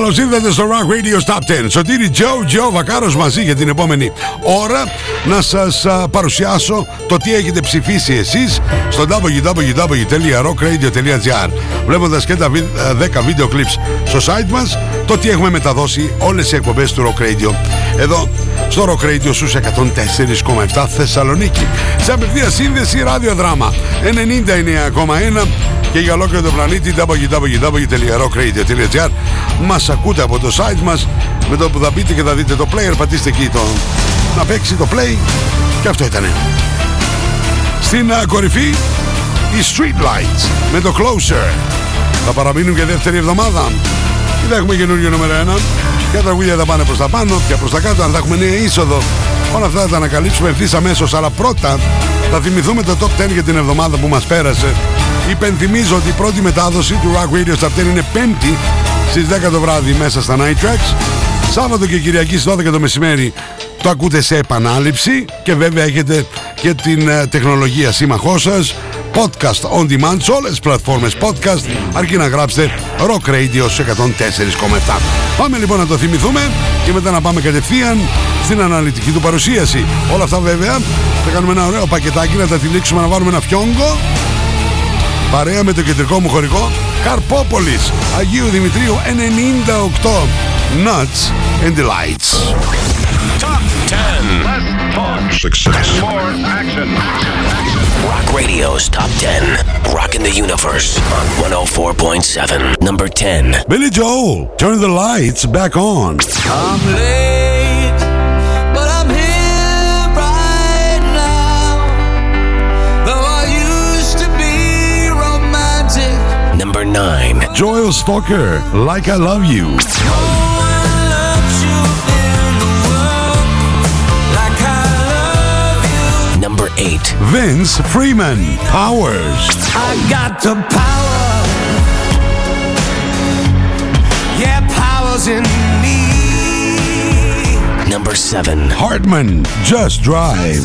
Καλώς ήρθατε στο Rock Radio Top 10. Σωτήρι Τζο, Τζο Βακάρος μαζί για την επόμενη ώρα. Να σας παρουσιάσω το τι έχετε ψηφίσει εσείς στο www.rockradio.gr βλέποντας και τα 10 βίντεο clips στο site μας το τι έχουμε μεταδώσει όλες οι εκπομπές του Rock Radio. Εδώ στο Rock Radio στους 104,7 Θεσσαλονίκη. Σε απευθείας σύνδεση ραδιοδράμα 99,1 και για ολόκληρο το πλανήτη www.rockradio.gr Μας ακούτε από το site μας με το που θα μπείτε και θα δείτε το player πατήστε εκεί το να παίξει το play. Και αυτό ήτανε. Στην κορυφή οι Street Lights με το Closer. Θα παραμείνουν και δεύτερη εβδομάδα. Και θα έχουμε καινούργιο νούμερο 1 και τα τραγούδια θα πάνε προς τα πάνω και προς τα κάτω αν θα έχουμε νέα είσοδο. Όλα αυτά θα τα ανακαλύψουμε ευθύς αμέσως αλλά πρώτα θα θυμηθούμε το top 10 για την εβδομάδα που μας πέρασε Υπενθυμίζω ότι η πρώτη μετάδοση του Rock Radio Top 10 είναι πέμπτη στις 10 το βράδυ μέσα στα Night Tracks. Σάββατο και Κυριακή στις 12 το μεσημέρι το ακούτε σε επανάληψη και βέβαια έχετε και την uh, τεχνολογία σύμμαχός σας podcast on demand σε όλες τις πλατφόρμες podcast αρκεί να γράψετε Rock Radio 104,7 Πάμε λοιπόν να το θυμηθούμε και μετά να πάμε κατευθείαν στην αναλυτική του παρουσίαση. Όλα αυτά βέβαια θα κάνουμε ένα ωραίο πακετάκι να τα τυλίξουμε να βάλουμε ένα φιόγκο παρέα με το κεντρικό μου χωρικό Καρπόπολης Αγίου Δημητρίου 98 Nuts and Delights Top 10 Less talk Success More action Rock Radio's Top 10 Rocking the Universe on 104.7 Number 10 Billy Joel Turn the lights back on I'm late Number 9 Joel Stalker Like I Love You. No one loves you in the world Like I love you Number 8 Vince Freeman Powers. I got the power. Yeah, power's in me. Number 7 Hartman Just Drive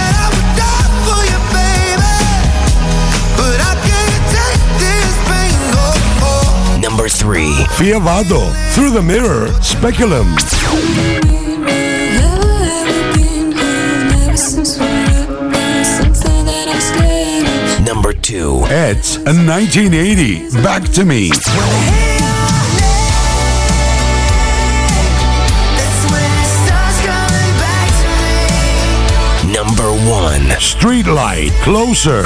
Number 3 Fiavado Through the Mirror Speculum. Number 2 It's a 1980 Back to Me That's when it starts coming back to me. Number 1 Streetlight Closer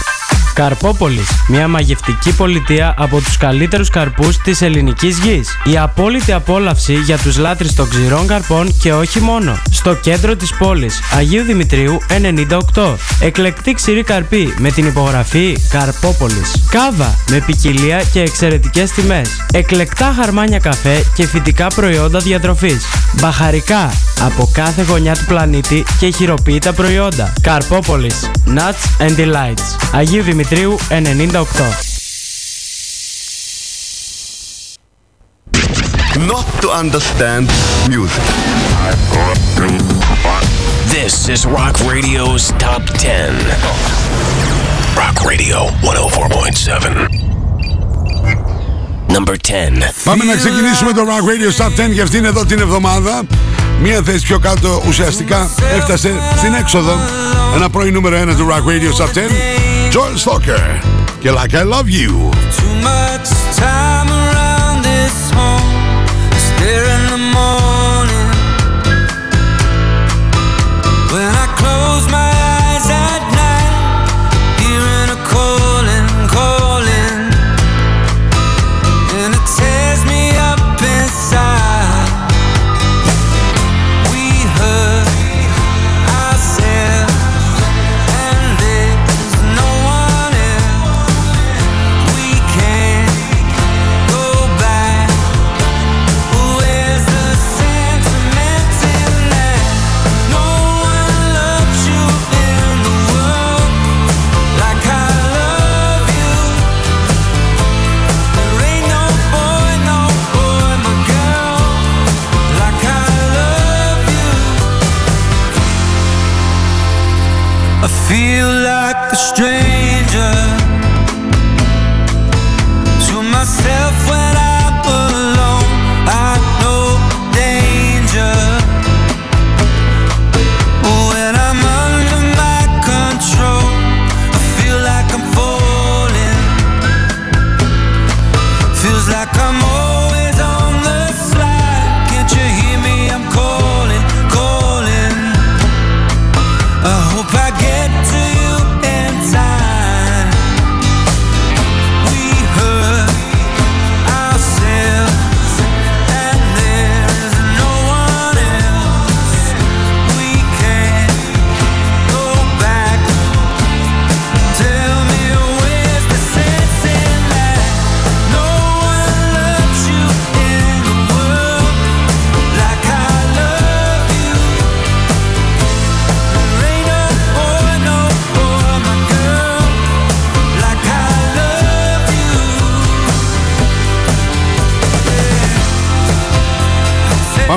Καρπόπολης, μια μαγευτική πολιτεία από τους καλύτερους καρπούς της ελληνικής γης. Η απόλυτη απόλαυση για τους λάτρεις των ξηρών καρπών και όχι μόνο. Στο κέντρο της πόλης, Αγίου Δημητρίου 98. Εκλεκτή ξηρή καρπή με την υπογραφή Καρπόπολης. Κάβα με ποικιλία και εξαιρετικές τιμές. Εκλεκτά χαρμάνια καφέ και φυτικά προϊόντα διατροφής. Μπαχαρικά από κάθε γωνιά του πλανήτη και χειροποίητα προϊόντα. Καρπόπολης. Nuts and Delights. Αγίου Δημητρίου 98. not to understand music. This is Rock Radio's Top 10 Rock Radio 104.7 Number 10 Πάμε να ξεκινήσουμε το Rock Radio Top 10 για αυτήν εδώ την εβδομάδα. Μία θέση πιο κάτω ουσιαστικά έφτασε στην έξοδο. Ένα πρώην νούμερο 1 του Rock Radio Top 10. Joel Stalker, que like I love you. Too much time around this home. Staring the morning.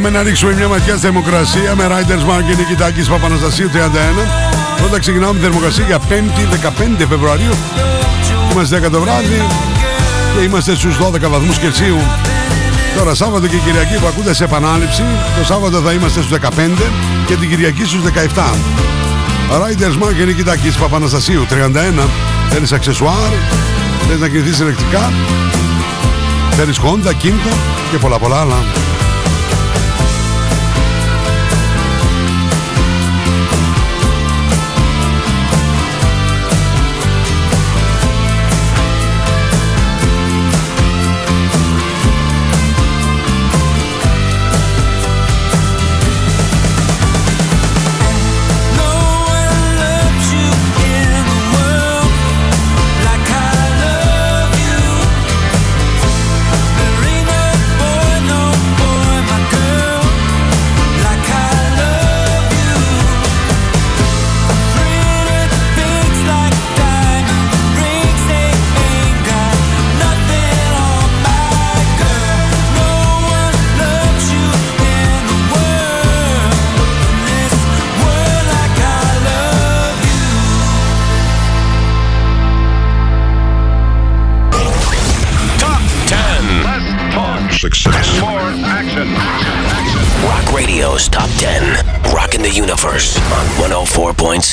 Πάμε να ρίξουμε μια ματιά στη θερμοκρασία με Riders Mark και Νικητάκης Παπαναστασίου 31. Πρώτα ξεκινάμε τη θερμοκρασία για 5η 15 Φεβρουαρίου. Είμαστε 10 το βράδυ και είμαστε στους 12 βαθμούς Κελσίου. Τώρα Σάββατο και Κυριακή που ακούτε σε επανάληψη. Το Σάββατο θα είμαστε στους 15 και την Κυριακή στους 17. Riders Mark και Νικητάκης Παπαναστασίου 31. Θέλεις αξεσουάρ, θέλεις να κινηθείς ηλεκτρικά, θέλεις Honda, Kimco και πολλά πολλά άλλα.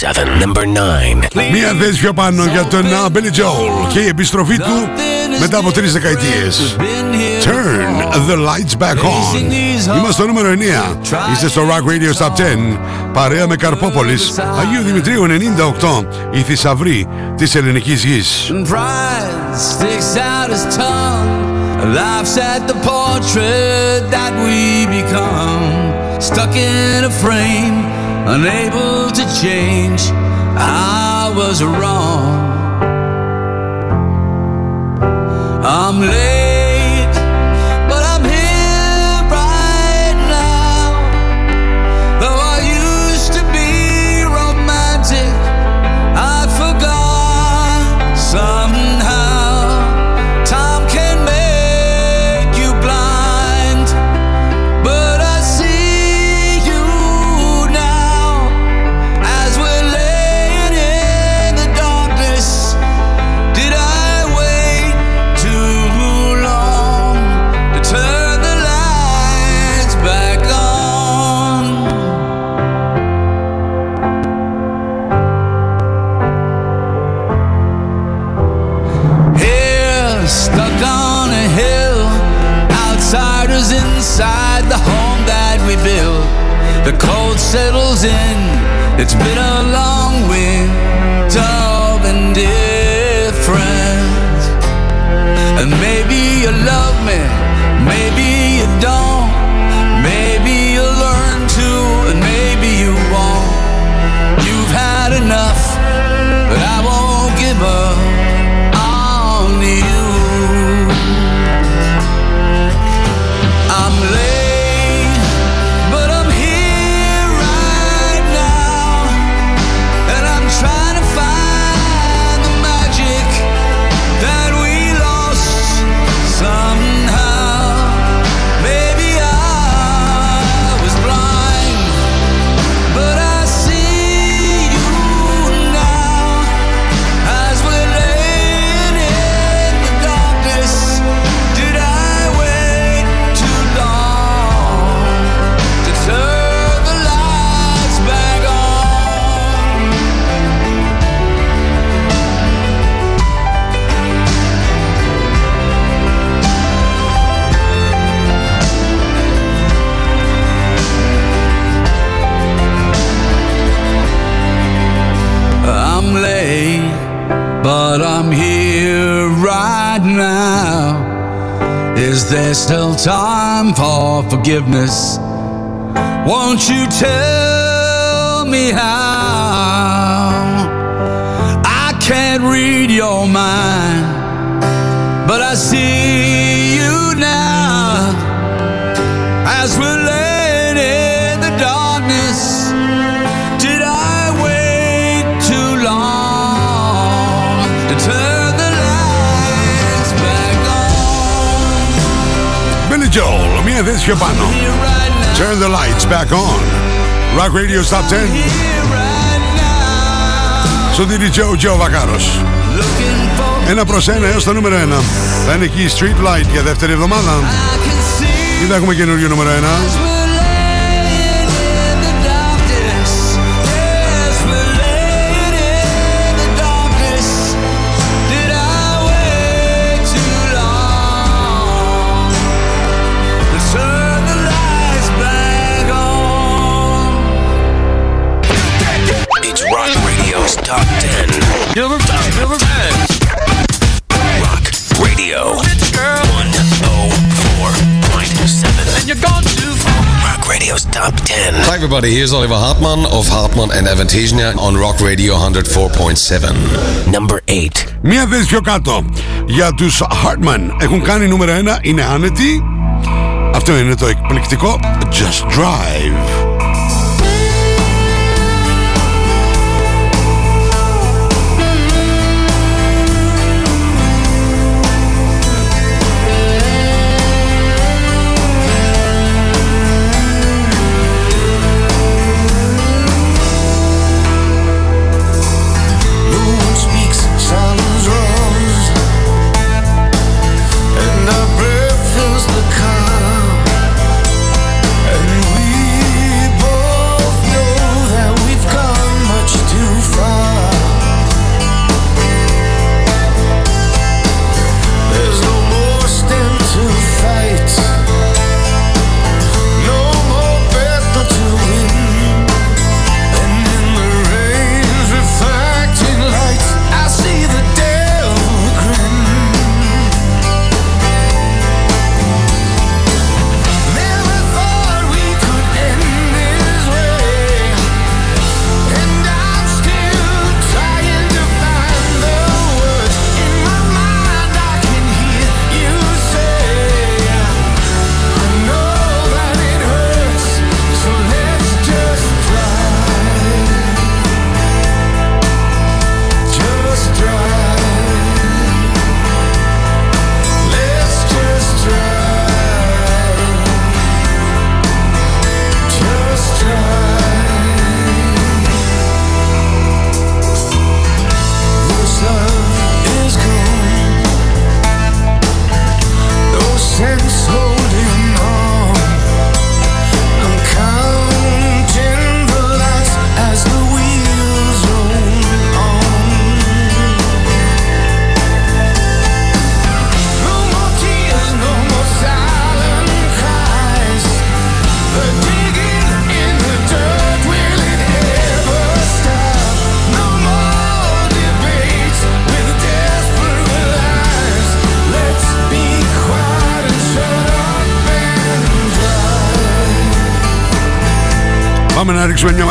104.7. Number 9. Μία θέση πιο πάνω για τον uh, Billy Joel και η επιστροφή του μετά από τρεις δεκαετίες. Turn the lights back on. Είμαστε στο νούμερο 9. Είστε στο Rock Radio Top 10. Παρέα με Καρπόπολης. Αγίου Δημητρίου 98. Η θησαυρή της ελληνικής γης. and pride sticks out his tongue. Laughs at the portrait that we become. Stuck in a frame, unable to change. I was wrong. I'm late, forgiveness? Won't you tell me how? Joel, μία θέση πιο πάνω. Here right now, Turn the lights back on. Rock Radio Top 10. here right now, Στο DJ Joe Βακάρος. looking for Ένα προς ένα έως το νούμερο 1. Θα είναι εκεί η Street Light για δεύτερη εβδομάδα. I can see Ή θα έχουμε καινούριο νούμερο 1. 10. Top 10. Rock Radio 104.7. Rock Radio's Top 10. Hi everybody, here's Oliver Hartmann of Hartmann and Avantasia on Rock Radio 104.7. Number 8. Μία θέση πιο κάτω. Για τους Hartman έχουν κάνει νούμερο 1. Είναι άνετοι. Αυτό είναι το εκπληκτικό Just Drive.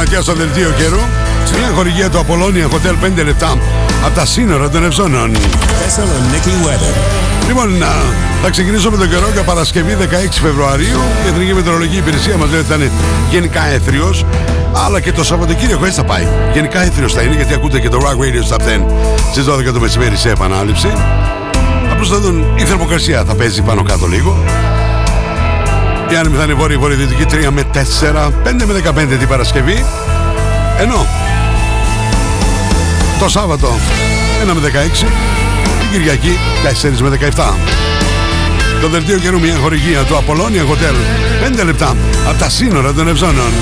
Ματιά στο δελτίο καιρού. Μια χορηγία του Απολώνια Hotel 5 λεπτά από τα σύνορα των Ευζώνων. Λοιπόν, α, θα ξεκινήσω με τον καιρό για Παρασκευή 16 Φεβρουαρίου. Η Εθνική Μετεωρολογική Υπηρεσία μας λέει ότι θα είναι γενικά έθριος. Αλλά και το Σαββατοκύριακο έτσι θα πάει. Γενικά έθριος θα είναι γιατί ακούτε και το Rock Radio Stop 10 στις 12 το μεσημέρι σε επανάληψη. Απλώ θα δουν η θερμοκρασία θα παίζει πάνω κάτω λίγο. Η άνεμη θα είναι βόρεια βορειοδυτική 3 με 4, 5 με 15 την Παρασκευή. Ενώ το Σάββατο 1 με 16, την Κυριακή 4 με 17. Το δελτίο καιρού μια χορηγία του Απολώνια Hotel 5 λεπτά από τα σύνορα των Ευζώνων.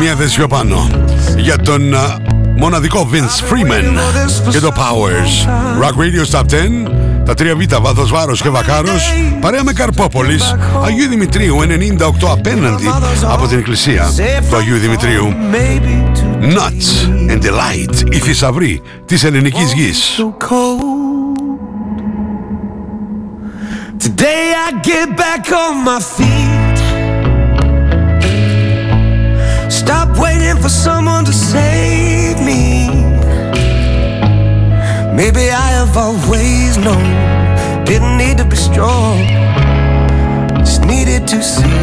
Μία θέση πιο πάνω για τον α, μοναδικό Vince Freeman και το Powers. Rock Radio Top 10. Τα τρία β' βάθος βάρος και βακάρος. Παρέα με Καρπόπολης. Αγίου Δημητρίου 98 απέναντι από την εκκλησία του Αγίου Δημητρίου. Nuts and Delight η θησαυρή της ελληνικής γης. Today I get back on my feet. For someone to save me. Maybe I have always known. Didn't need to be strong. Just needed to see.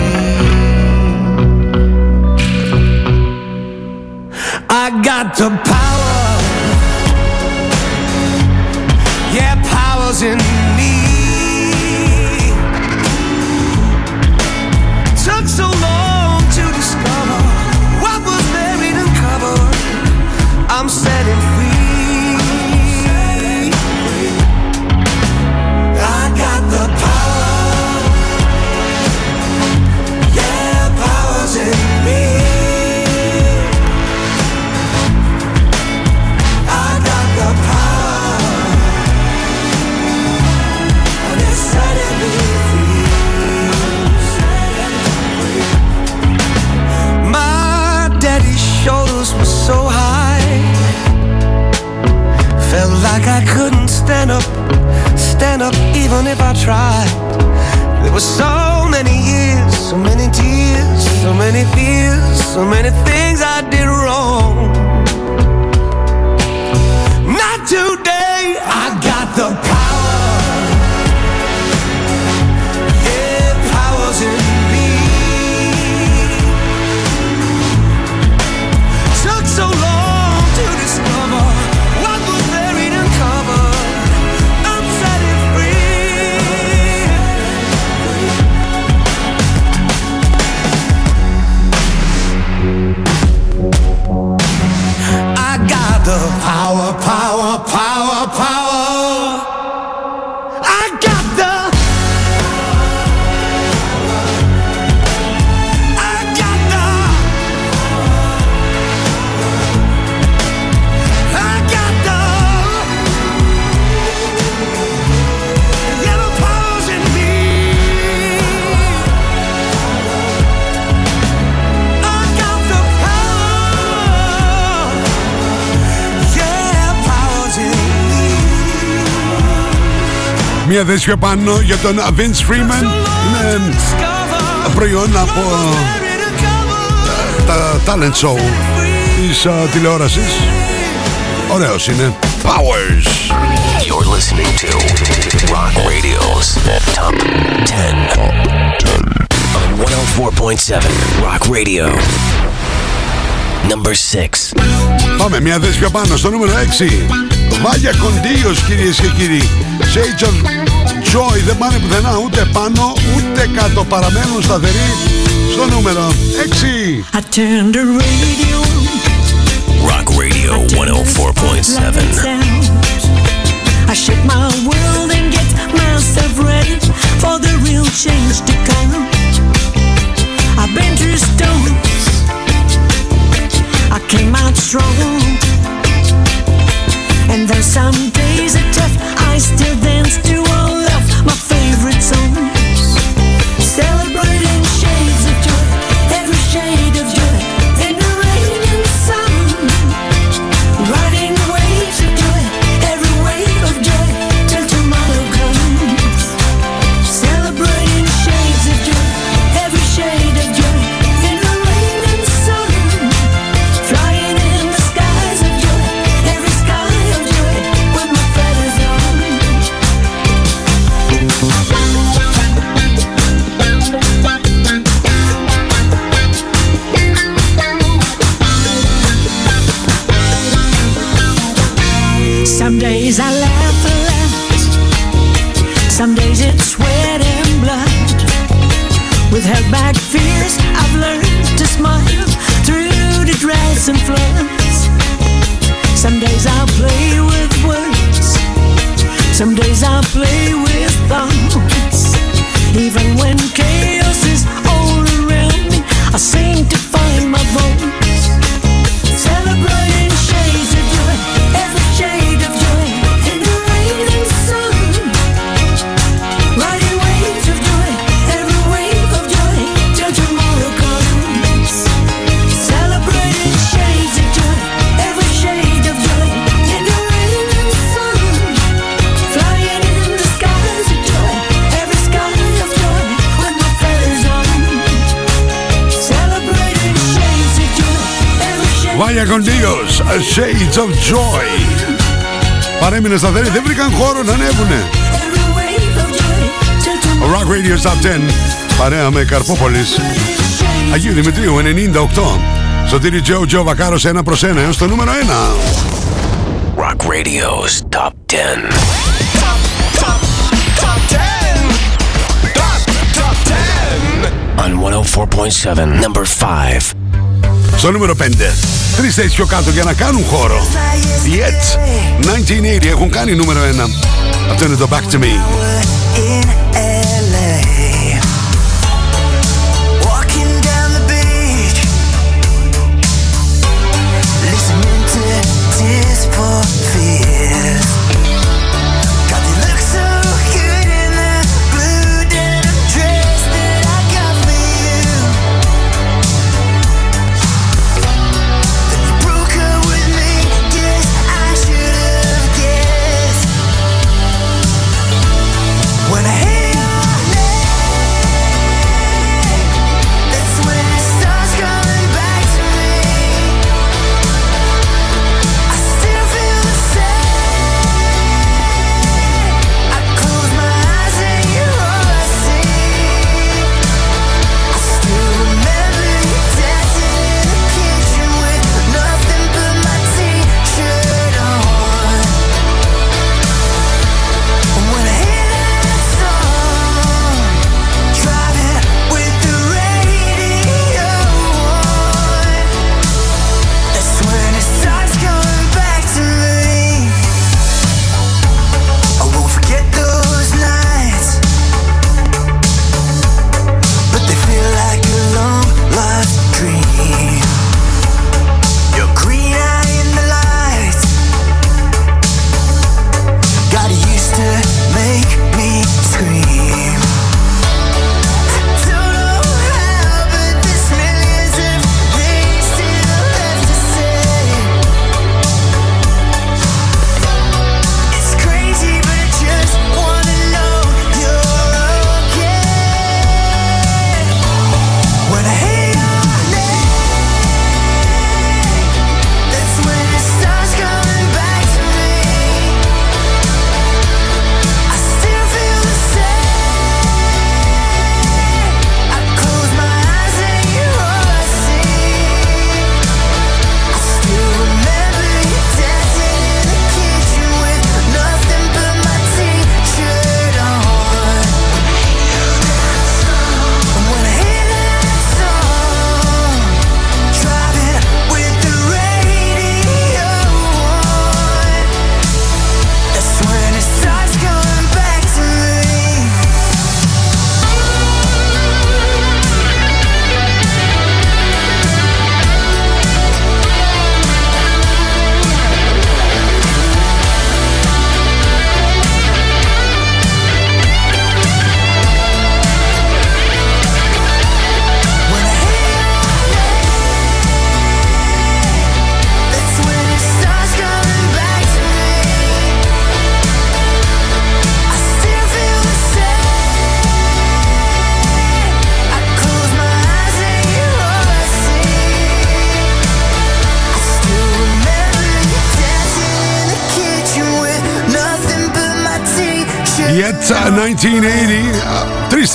I got the power. Yeah, power's in me. Μία θέση πιο πάνω για τον Vince Freeman. Είναι προϊόν από ε, τα talent show της ε, τηλεόρασης. Ωραίος είναι. Powers. You're listening to Rock Radio's Top 10 on 104.7 Rock Radio. Number 6. Πάμε μια θέση πιο πάνω στο νούμερο 6 Βάγια κοντίος κυρίες και κύριοι Shades of Joy δεν πάνε πουθενά ούτε πάνω ούτε κάτω Παραμένουν σταθεροί στο νούμερο 6 I turned the radio Rock Radio 104.7. I shake my world and get myself ready for the real change to come. I've been through storms. I came out strong. And though some days are tough, I still dance to Some days I laugh the last. Some days it's sweat and blood. With held back fears, I've learned to smile through the dress and floods. Some days I play with words. Some days I play with thoughts. Even when chaos is all around me, I sing to find my voice. Olivia Condigos, Shades of Joy. Παρέμεινε σταθερή, δεν βρήκαν χώρο να ανέβουνε. Rock Radio Top 10, παρέα με Καρπόπολης. Αγίου Δημητρίου, 98. Σωτήρι Τζο Τζο Βακάρο, ένα προς ένα, έως το νούμερο 1. Rock Radio's Top 10. Top, top, top 10. on 104.7, number 5. Στο νούμερο 5. Τρεις θέσεις πιο κάτω για να κάνουν χώρο. Οι 1980 έχουν κάνει νούμερο 1. Αυτό είναι το Back to Me.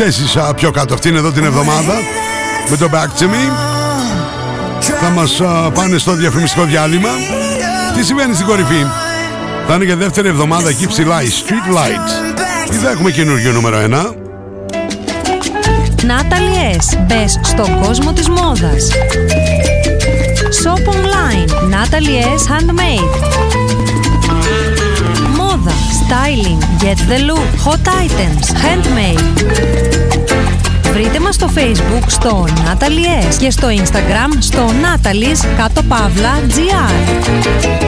θέσεις α, πιο κάτω αυτήν εδώ την εβδομάδα με το Back to Me θα μας πάνε στο διαφημιστικό διάλειμμα τι συμβαίνει στην κορυφή; Θα είναι για δεύτερη εβδομάδα εκεί ψηλά η Street Light τι θα έχουμε καινούργιο νούμερο ένα. Natalie S. Μπες στον κόσμο της μόδας Shop online Natalie S. Handmade styling, get the look, hot items, handmade. Βρείτε μας στο facebook στο Natalie S και στο instagram στο Natalie's κάτω παύλα GR.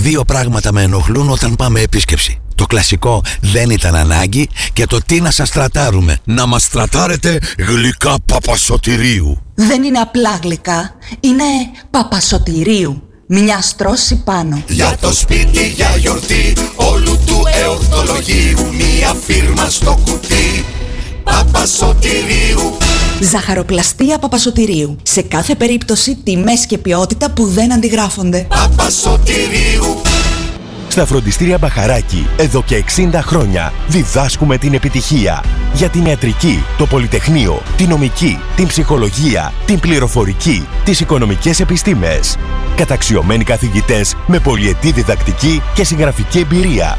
Δύο πράγματα με ενοχλούν όταν πάμε επίσκεψη. Το κλασικό δεν ήταν ανάγκη και το τι να σας τρατάρουμε. Να μας τρατάρετε γλυκά παπασωτηρίου. Δεν είναι απλά γλυκά, είναι παπασωτηρίου. Μια στρώση πάνω. Για το σπίτι, για γιορτή Όλου του εορτολογίου Μία φίρμα στο κουτί Παπασωτηρίου Ζαχαροπλαστεία Παπασωτηρίου. Σε κάθε περίπτωση τιμές και ποιότητα που δεν αντιγράφονται. Παπασωτηρίου Στα φροντιστήρια Μπαχαράκι, εδώ και 60 χρόνια, διδάσκουμε την επιτυχία. Για την ιατρική, το πολυτεχνείο, την νομική, την ψυχολογία, την πληροφορική, τις οικονομικές επιστήμες. Καταξιωμένοι καθηγητές με πολυετή διδακτική και συγγραφική εμπειρία.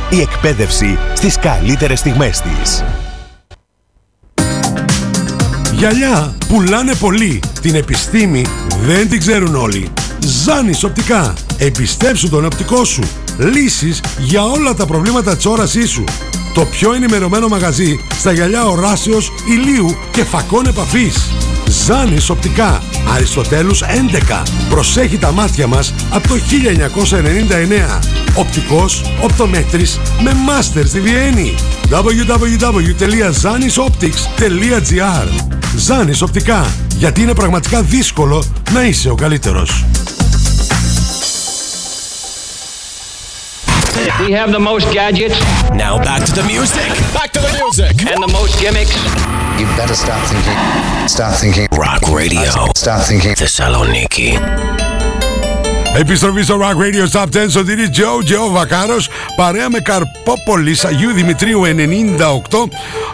Η εκπαίδευση στις καλύτερες στιγμές της. Γυαλιά πουλάνε πολύ. Την επιστήμη δεν την ξέρουν όλοι. Ζάνης οπτικά. Εμπιστέψου τον οπτικό σου. Λύσεις για όλα τα προβλήματα της όρασής σου. Το πιο ενημερωμένο μαγαζί στα γυαλιά οράσεως, ηλίου και φακών επαφής. Ζάνης οπτικά. Αριστοτέλους 11. Προσέχει τα μάτια μας από το 1999. Οπτικός, οπτομέτρης με μάστερ στη Βιέννη. www.zanisoptics.gr Ζάνης οπτικά. Γιατί είναι πραγματικά δύσκολο να είσαι ο καλύτερος. We have the most gadgets. Now back to the music. Back to the music. And the most gimmicks. You better start thinking. Start thinking. Rock Radio. Start thinking. Θεσσαλονίκη. Επιστροφή στο Rock Radio Top 10 Σωτήρη Τζο, Τζο Βακάρος Παρέα με Καρπόπολης Αγίου Δημητρίου 98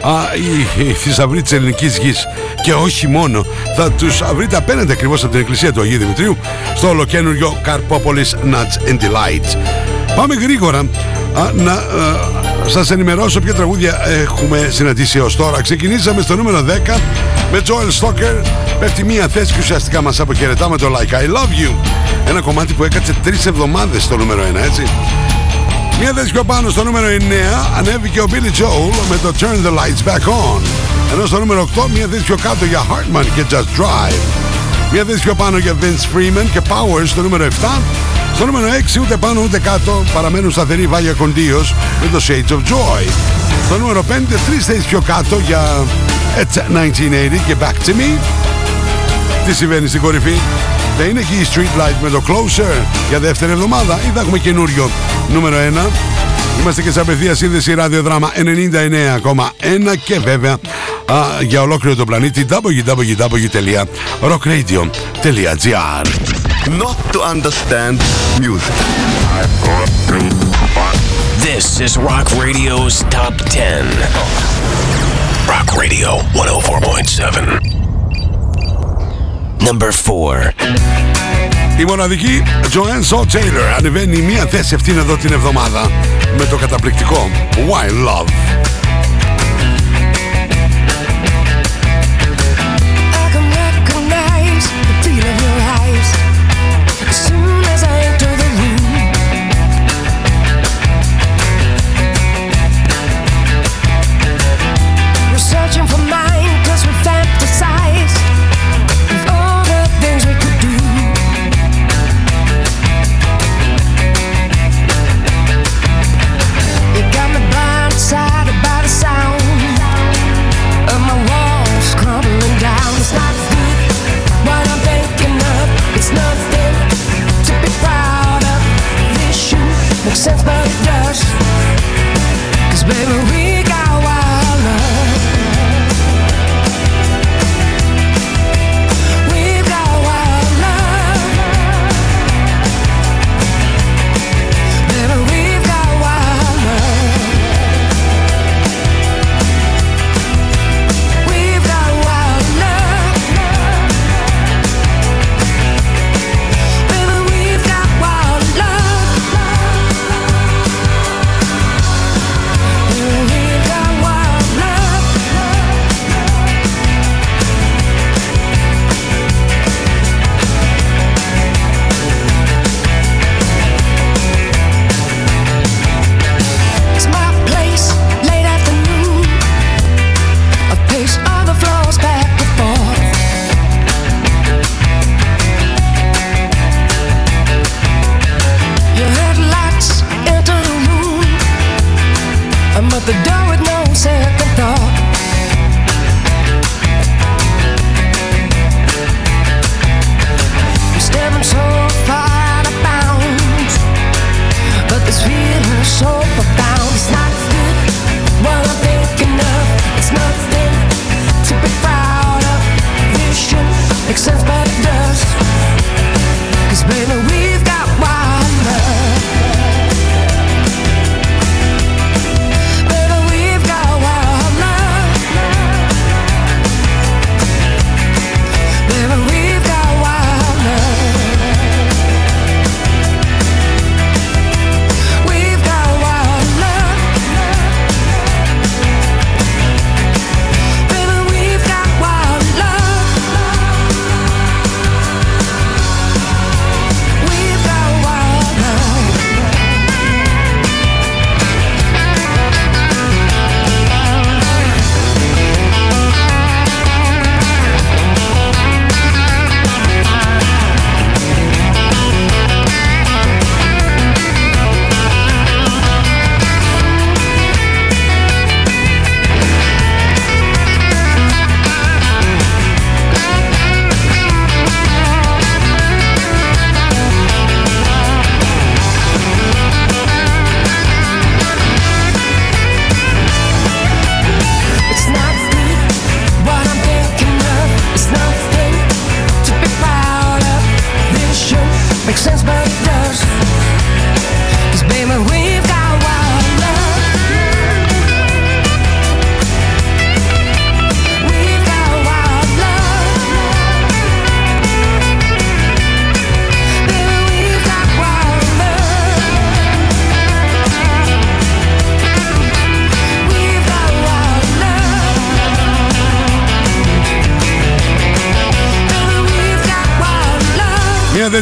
α, η, η θησαυρή της ελληνικής γης Και όχι μόνο Θα τους βρείτε απέναντι ακριβώς από την εκκλησία του Αγίου Δημητρίου Στο ολοκένουργιο Καρπόπολης Nuts and Delights Πάμε γρήγορα. Α, να α, σας ενημερώσω ποια τραγούδια έχουμε συναντήσει ως τώρα. Ξεκινήσαμε στο νούμερο 10 με Joel Stoker. Πέφτει μία θέση και ουσιαστικά μας αποχαιρετά με το Like I Love You. Ένα κομμάτι που έκατσε τρεις εβδομάδες στο νούμερο 1 έτσι. Μία θέση πιο πάνω στο νούμερο 9 ανέβηκε ο Billy Joel με το Turn the Lights Back On. Ενώ στο νούμερο 8 μία θέση πιο κάτω για Hartman και Just Drive. Μία θέση πιο πάνω για Vince Freeman και Powers στο νούμερο 7 στο νούμερο 6 ούτε πάνω ούτε κάτω παραμένουν σταθεροί Βάγια Κοντίος με το Shades of Joy. Στο νούμερο 5 τρεις θέσεις πιο κάτω για It's 1980 και Back to Me. Τι συμβαίνει στην κορυφή; Δεν είναι εκεί η Street Light με το Closer για δεύτερη εβδομάδα ή θα έχουμε καινούριο νούμερο 1. Είμαστε και σε απευθεία σύνδεση ραδιοδράμα 99,1 και βέβαια α, για ολόκληρο τον πλανήτη www.rockradio.gr Not to understand music. This is Rock Radio's Top 10. Rock Radio 104.7. Number 4. Η μοναδική Joanne Saw Taylor ανεβαίνει μία θέση αυτήν εδώ την εβδομάδα με το καταπληκτικό Wild Love.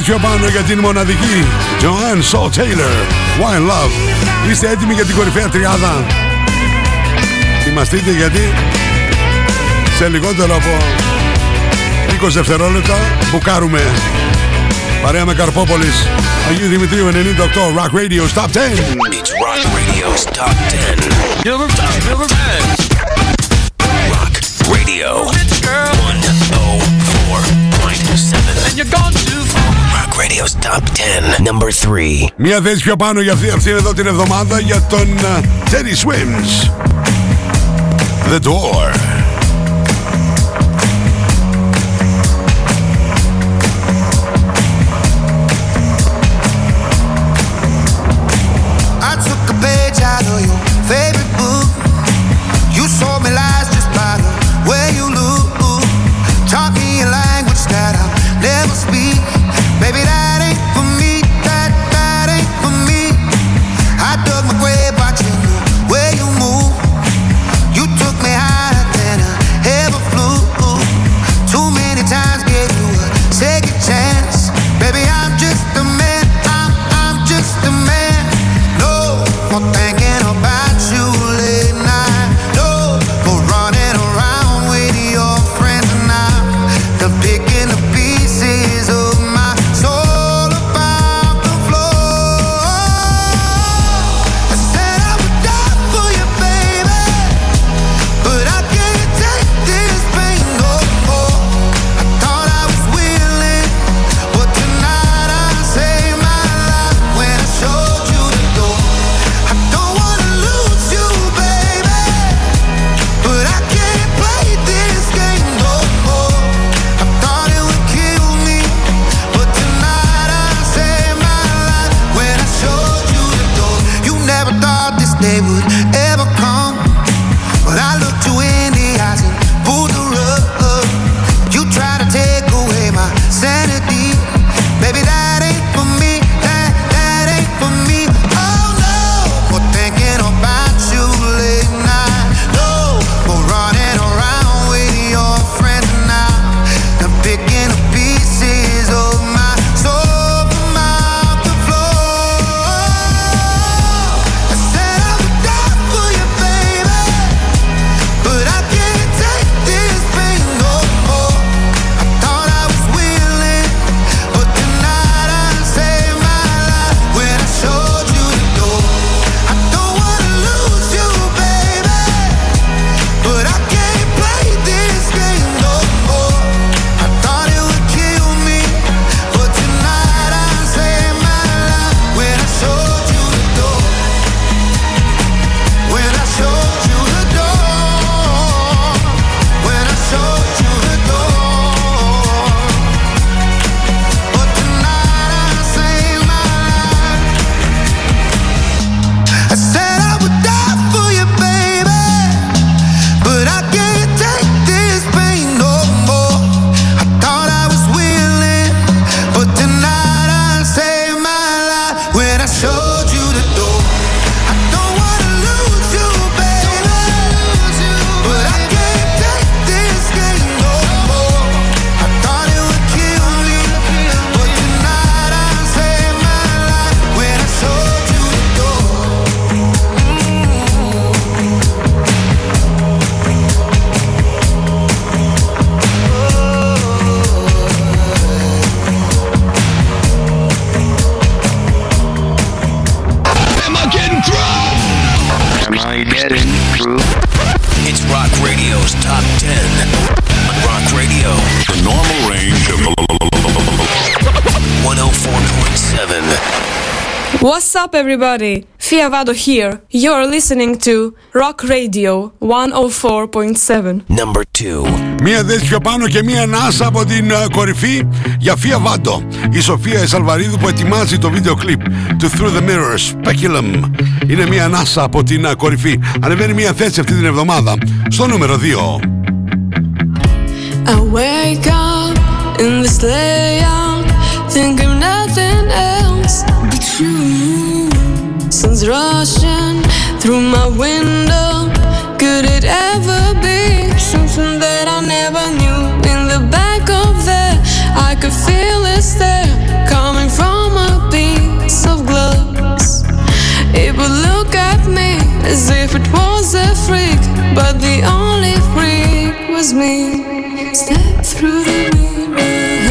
πιο πάνω για την μοναδική. Joanne Saul Taylor Wine Love. Είστε έτοιμοι για την κορυφαία τριάδα; Θυμαστείτε γιατί σε λιγότερο από 20 δευτερόλεπτα μπουκάρουμε. Παρέα με Καρπόπολης. Αγίου Δημητρίου 98 Rock Radio's Top 10 It's Rock Radio's Top 10 Number 10 Rock Radio. 104.7 And you're gone too far. Rock Radio's Top 10, number 3. Μια θέση πιο πάνω για αυτή, αυτή εδώ την εβδομάδα για τον uh, Teddy Swims. The Door. everybody? Fia Vado here. You're listening to Rock Radio 104.7. Number 2. Μία δέσπια πάνω και μία ανάσα από την uh, κορυφή για Φία Βάντο. Η Σοφία Εσαλβαρίδου που ετοιμάζει το βίντεο κλιπ του Through the Mirrors, Peculum. Είναι μία ανάσα από την uh, κορυφή. Ανεβαίνει μία θέση αυτή την εβδομάδα στο νούμερο 2. I wake up in this layout, think of nothing else but you. Sun's rushing through my window. Could it ever be something that I never knew? In the back of there, I could feel it's there, coming from a piece of glass. It would look at me as if it was a freak, but the only freak was me. Step through the mirror.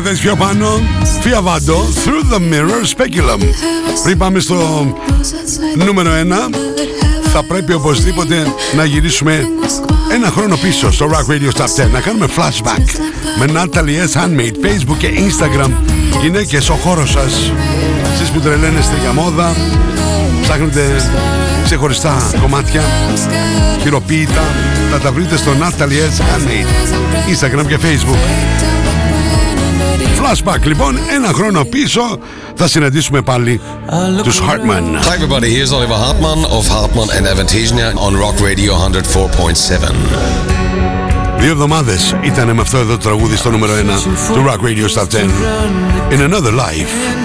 Μία θέση πιο πάνω, Φία Βάντο, Through the Mirror, Speculum. Πριν πάμε στο νούμερο 1, θα πρέπει οπωσδήποτε να γυρίσουμε ένα χρόνο πίσω στο Rock Radio Top 10. Να κάνουμε flashback με Natalie S. Handmade, Facebook και Instagram. Γυναίκες, ο χώρος σας. Εσείς που τρελαίνεστε για μόδα, ψάχνετε ξεχωριστά κομμάτια, χειροποίητα. Θα τα βρείτε στο Natalie S. Handmade, Instagram και Facebook. Flashback λοιπόν, ένα χρόνο πίσω θα συναντήσουμε πάλι τους Hartman. Hi everybody, here's Oliver Hartmann of Hartmann and Avantasia on Rock Radio 104.7. Δύο εβδομάδες ήταν με αυτό εδώ το τραγούδι στο νούμερο 1 του Rock Radio Top 10 In Another Life.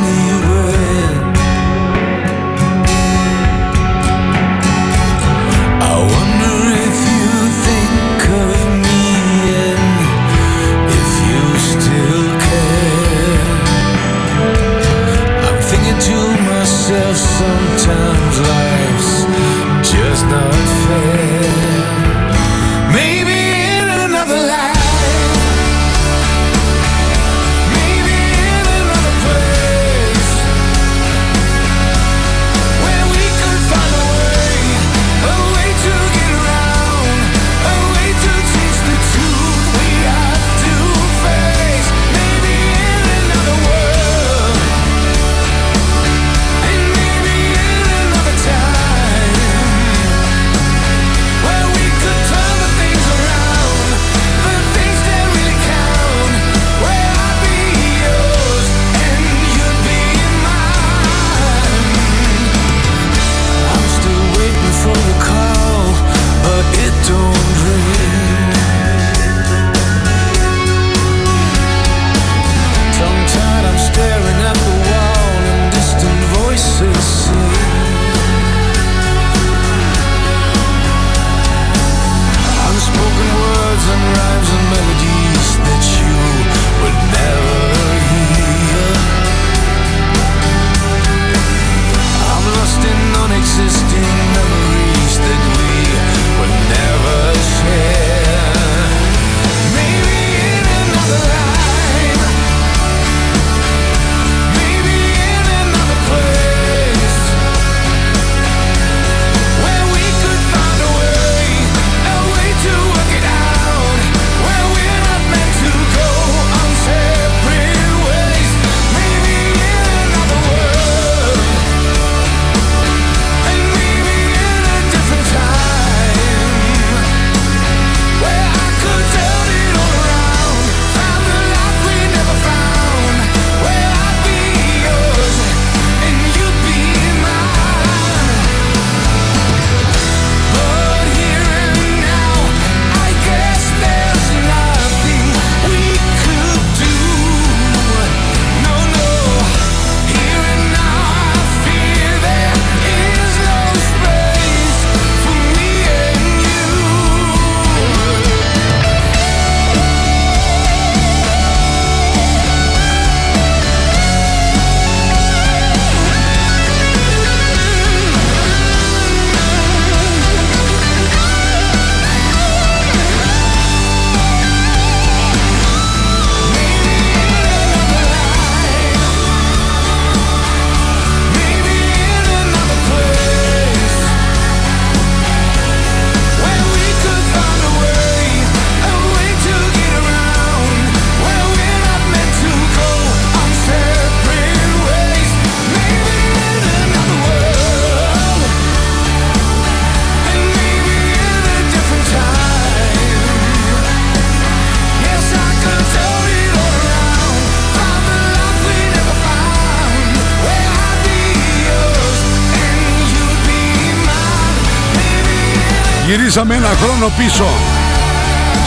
Γυρίσαμε ένα χρόνο πίσω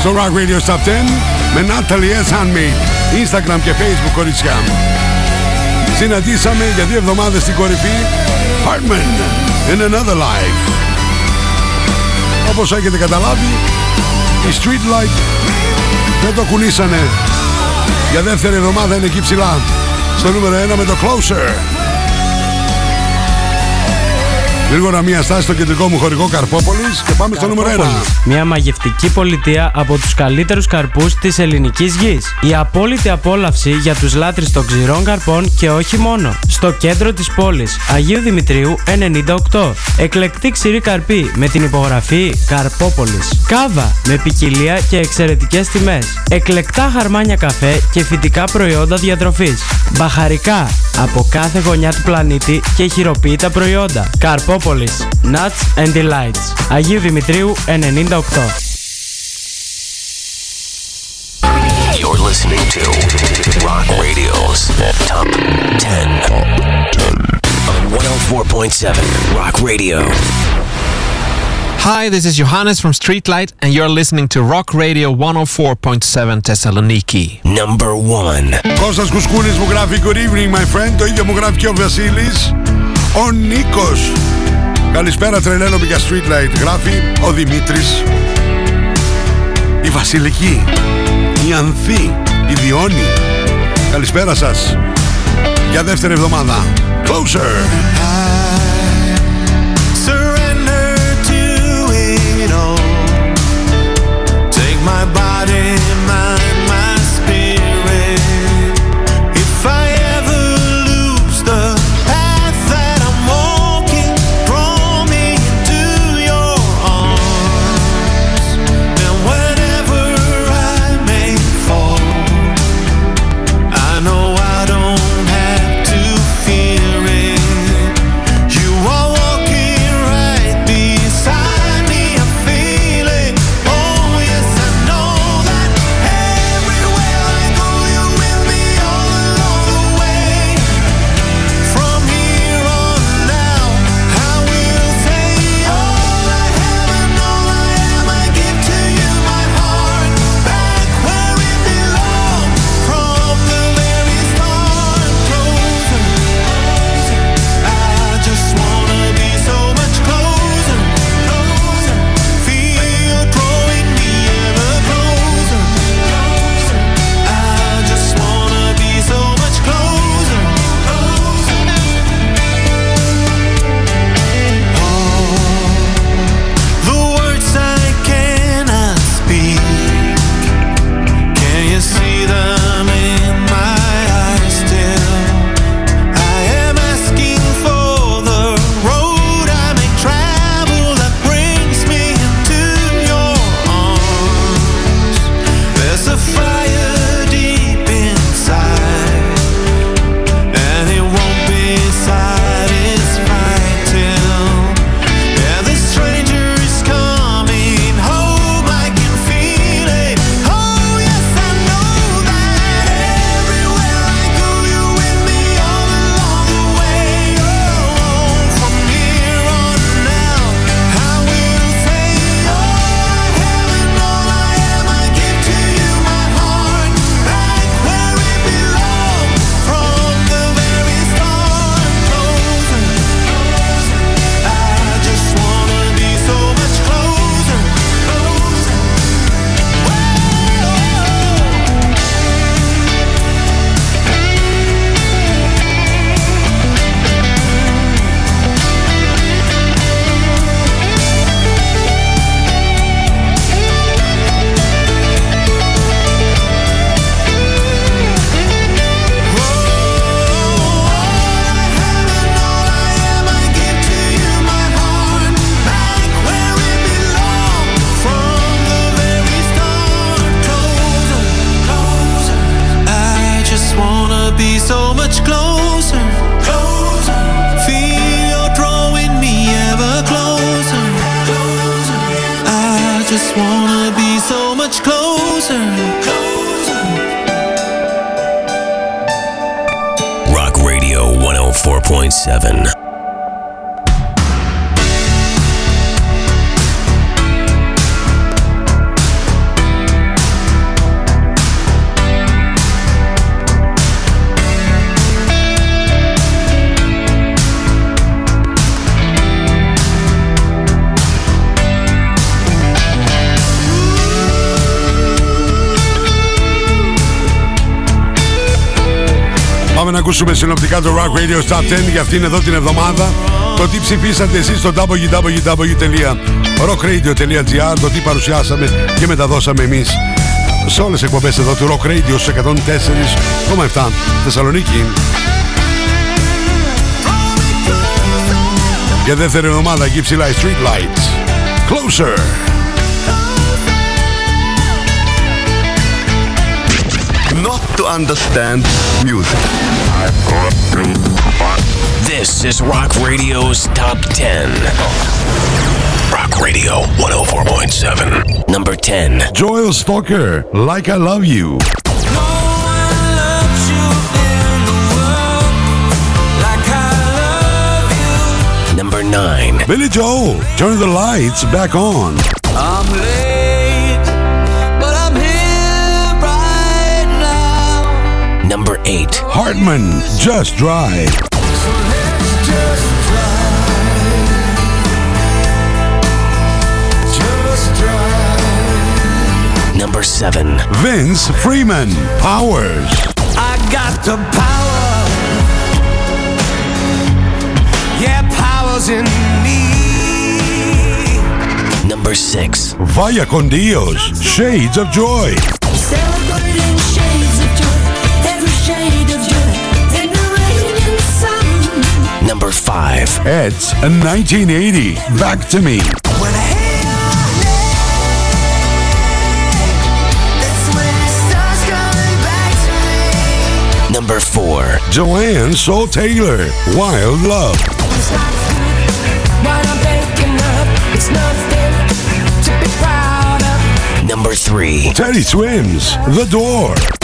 στο Rock Radio Top 10 με Natalie S. Handmade, Instagram και Facebook κορίτσια. Συναντήσαμε για δύο εβδομάδες στην κορυφή Hartman in Another Life. Όπως έχετε καταλάβει, οι Streetlight δεν το κουνήσανε. Για δεύτερη εβδομάδα είναι εκεί ψηλά. Στο νούμερο 1 με το Closer. Γρήγορα μία στάση στο κεντρικό μου χωρικό Καρπόπολης και πάμε στο νούμερο 1. Μια μαγευτική πολιτεία από τους καλύτερους καρπούς της ελληνικής γης. Η απόλυτη απόλαυση για τους λάτρεις των ξηρών καρπών και όχι μόνο. Στο κέντρο της πόλης, Αγίου Δημητρίου 98. Εκλεκτή ξηρή καρπή με την υπογραφή Καρπόπολης. Κάβα με ποικιλία και εξαιρετικές τιμές. Εκλεκτά χαρμάνια καφέ και φυτικά προϊόντα διατροφής. Μπαχαρικά από κάθε γωνιά του πλανήτη και χειροποίητα προϊόντα. Καρπόπολης. Nuts and Delights. Αγίου Δημητρίου 98. You're listening to Rock Radio's Top 10 on 104.7 Rock Radio. Hi, this is Johannes from Streetlight, and you're listening to Rock Radio 104.7 Thessaloniki. Number 1. Κώστας Κουσκούνης μου γράφει Good evening my friend. Το ίδιο μου γράφει και ο Βασίλης. Ο Νίκος. Καλησπέρα τρελαίνομαι για Streetlight. Γράφει ο Δημήτρης. Η Βασιλική. Η Ανθή. Η Διόνη. Καλησπέρα σας. Για δεύτερη εβδομάδα. Closer Seven. Ακούσουμε συνοπτικά το Rock Radio Top 10 για αυτήν εδώ την εβδομάδα. Το τι ψηφίσατε εσείς στο www.rockradio.gr Το τι παρουσιάσαμε και μεταδώσαμε εμείς σε όλες τις εκπομπές εδώ του Rock Radio στους 104,7 Θεσσαλονίκη. Για δεύτερη εβδομάδα εκεί ψηλά οι Street Lights. Closer. To understand music. This is Rock Radio's Top 10. Rock Radio 104.7. Number 10. Joel Stalker, Like I Love You. Number 9. Billy Joel, Turn the Lights Back On. Number 8. Hartman, Just Drive. Number 7. Vince Freeman, Powers. I got the power. Yeah, power's in me. Number 6. Vaya con Dios, Shades of Joy. number five. It's a 1980. Back to me. Number four. Joanne Soul Taylor. Wild Love. Number three. Teddy Swims. The Door.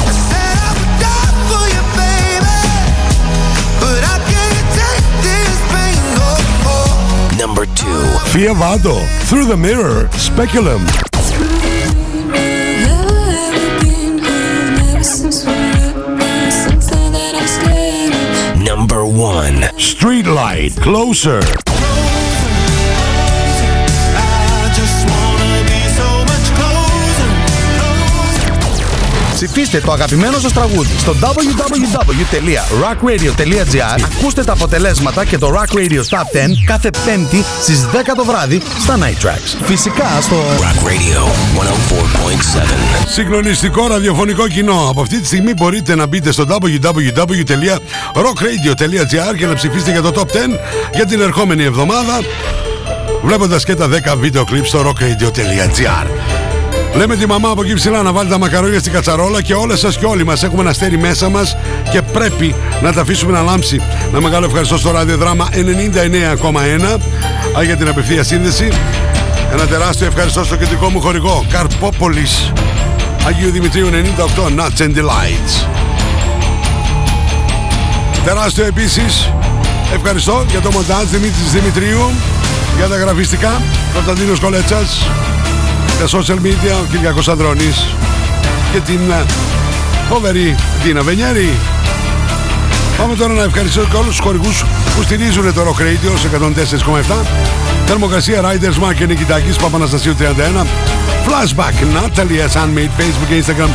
2. Fiavato, Through the Mirror, Speculum. Number 1. Streetlight, Closer. Ψηφίστε το αγαπημένο σας τραγούδι στο www.rockradio.gr Ακούστε τα αποτελέσματα και το Rock Radio Top 10 κάθε πέμπτη στις 10 το βράδυ στα Night Tracks. Φυσικά στο Rock Radio 104.7. Συγκλονιστικό ραδιοφωνικό κοινό. Από αυτή τη στιγμή μπορείτε να μπείτε στο www.rockradio.gr και να ψηφίσετε για το Top 10 για την ερχόμενη εβδομάδα βλέποντας και τα 10 βίντεο κλιπ στο rockradio.gr Λέμε τη μαμά από εκεί ψηλά να βάλει τα μακαρόνια στην κατσαρόλα και όλες σας και όλοι μας έχουμε ένα αστέρι μέσα μας και πρέπει να τα αφήσουμε να λάμψει. Ένα μεγάλο ευχαριστώ στο ραδιοδράμα 99,1 α, για την απευθεία σύνδεση. Ένα τεράστιο ευχαριστώ στο κεντρικό μου χορηγό Καρπόπολης Αγίου Δημητρίου 98 Nuts and Delights. Τεράστιο επίσης ευχαριστώ για το μοντάζ Δημήτρης Δημητρίου για τα γραφιστικά Κωνσταντίνος Κολέτσας τα social media ο Κυριακός Ανδρώνης και την ε, φοβερή Δίνα Βενιέρη. Πάμε τώρα να ευχαριστήσω και όλους τους χορηγούς που στηρίζουν το Rock Radio σε 104,7 Θερμοκρασία Riders Mark και Νικητάκης Παπαναστασίου 31 Flashback Natalia Sunmade Facebook και Instagram.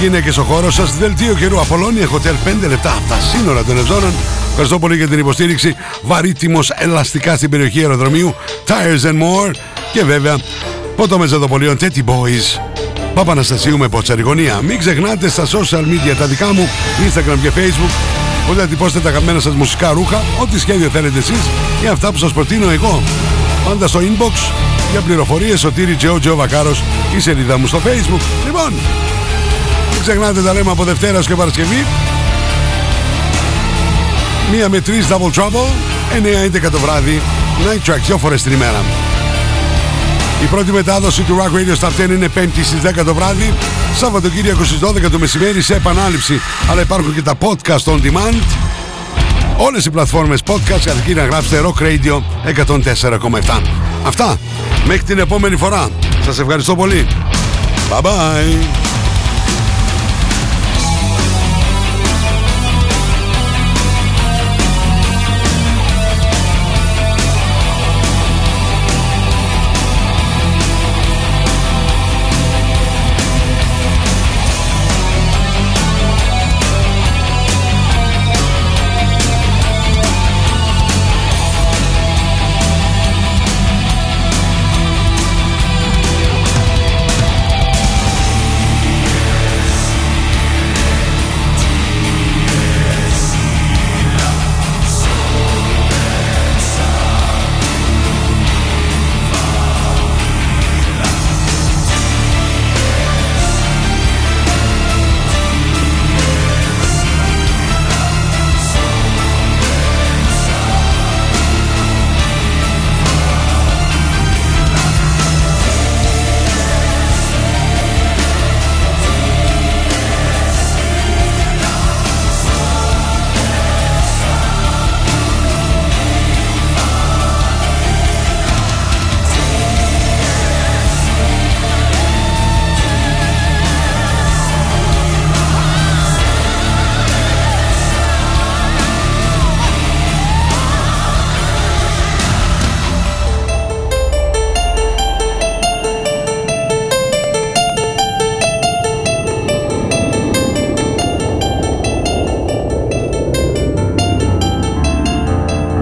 Γυναίκες ο χώρος σας Δελτίο καιρού Απολώνια Hotel 5 λεπτά. Από τα σύνορα των Ευζώνων. Ευχαριστώ πολύ για την υποστήριξη. Βαρύτιμος ελαστικά στην περιοχή αεροδρομίου. Tires and More. Και βέβαια Πότο μεζεδοπολίων Teddy Boys. Παπαναστασίου με ποτσαριγωνία. Μην ξεχνάτε στα social media τα δικά μου Instagram και Facebook. Μπορείτε να τυπώσετε τα αγαπημένα σας μουσικά ρούχα Ό,τι σχέδιο θέλετε εσείς Ή αυτά που σας προτείνω εγώ. Πάντα στο inbox για πληροφορίες Σωτήρι Τζεό Τζεό Βακάρος Η σελίδα μου στο facebook. Λοιπόν Μην ξεχνάτε τα λέμε από Δευτέρας και Παρασκευή. Μία με τρεις Double Trouble 9-11 το βράδυ. Night Track δυο φορές την ημέρα η πρώτη μετάδοση του Rock Radio Star 10 είναι 5η στις 10 το βράδυ. Σαββατοκύριακο στις 12 το μεσημέρι σε επανάληψη. Αλλά υπάρχουν και τα podcast on demand. Όλες οι πλατφόρμες podcast αρκεί να γράψετε Rock Radio 104,7 Αυτά, μέχρι την επόμενη φορά. Σας ευχαριστώ πολύ. Bye bye